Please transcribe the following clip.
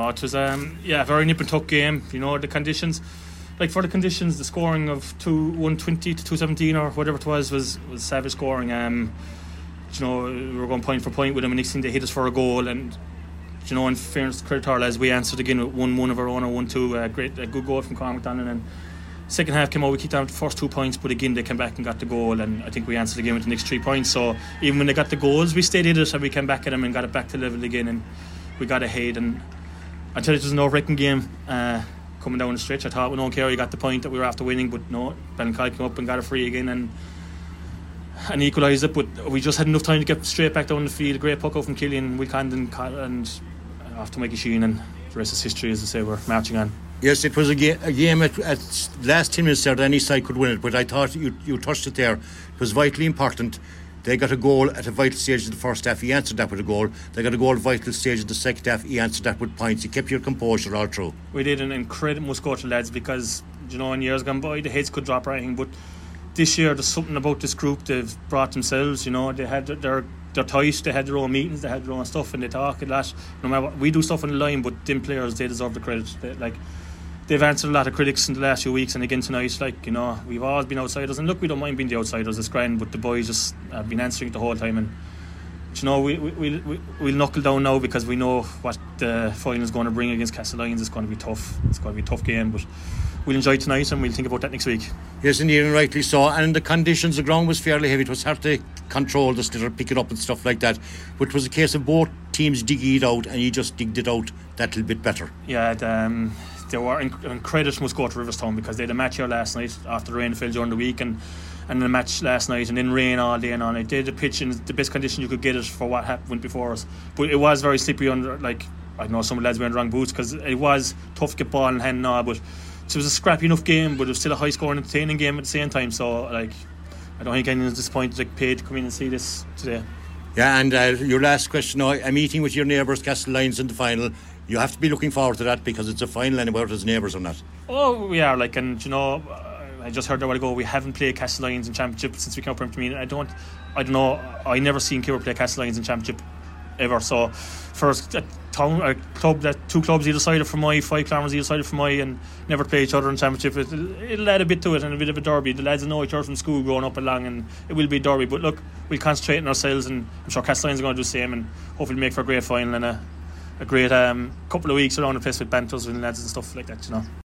Oh, it was um yeah, very nip and tuck game. You know the conditions, like for the conditions, the scoring of two one twenty to two seventeen or whatever it was was was savage scoring. Um, you know we were going point for point with them, and next thing they hit us for a goal, and you know in fairness credit to lads, we answered again with one one of our own or one two. Uh, great, a good goal from Cormac Donnan and. Second half came out, we kicked out the first two points, but again they came back and got the goal, and I think we answered again with the next three points. So even when they got the goals, we stayed in it, and we came back at them and got it back to level again, and we got ahead. And until it was an over-wrecking game uh, coming down the stretch, I thought we don't care, you got the point that we were after winning, but no, Ben Ballincollig came up and got a free again, and and equalised it. But we just had enough time to get straight back down the field. Great puck out from Killian, Will Condon, and after Mikey Sheen, and the rest is history, as I say, we're marching on. Yes, it was a, ga- a game at, at last 10 minutes there that any side could win it, but I thought you, you touched it there. It was vitally important. They got a goal at a vital stage of the first half. He answered that with a goal. They got a goal at a vital stage of the second half. He answered that with points. He kept your composure all through. We did an incredible score to lads because, you know, in years gone by, the heads could drop or anything, but this year there's something about this group they've brought themselves, you know, they had their they're tight, they had their own meetings, they had their own stuff, and they talk a lot. No matter what, we do stuff on the line, but them players, they deserve the credit. They, like, they've answered a lot of critics in the last few weeks, and again tonight, like you know, we've always been outsiders, and look, we don't mind being the outsiders. It's grand, but the boys just have been answering it the whole time, and you know, we we we'll, we, we'll knuckle down now because we know what the final is going to bring against Castlelyons. It's going to be tough. It's going to be a tough game, but we'll enjoy tonight, and we'll think about that next week. Yes, indeed, and rightly so. And the conditions, the ground was fairly heavy. It was hard to control the sliotar, pick it up and stuff like that. But it was a case of both teams digging it out, and you just digged it out that little bit better. Yeah, the, um, they were in, and credit must go to Riverstown because they had a match here last night after the rain fell during the week and and a match last night and then rain all day and all night. They had the pitch in the best condition you could get it for what happened before us, but it was very slippery under like I know some the lads wearing the wrong boots because it was tough to get ball in hand now, but it was a scrappy enough game, but it was still a high scoring, entertaining game at the same time. So like, I don't think anyone's disappointed like paid to come in and see this today. Yeah, and uh, your last question I'm meeting with your neighbours, Castlelyons in the final. You have to be looking forward to that because it's a final and about his neighbours or not. Oh, we are like, and you know, uh, I just heard a while ago we haven't played Castlelyons in Championship since we came up from Premier. I don't, I don't know. I never seen Kibber play Castlelyons in Championship ever. So, first a town, a club that two clubs either side of from my, five kilometres either side of from my, and never play each other in Championship. It, it'll add a bit to it and a bit of a derby. The lads know each other from school growing up along, and it will be a derby. But look, we'll concentrate on ourselves, and I'm sure Castlelyons are going to do the same, and hopefully make for a great final and a, a great um, couple of weeks around the place with banters and lads and stuff like that. You know.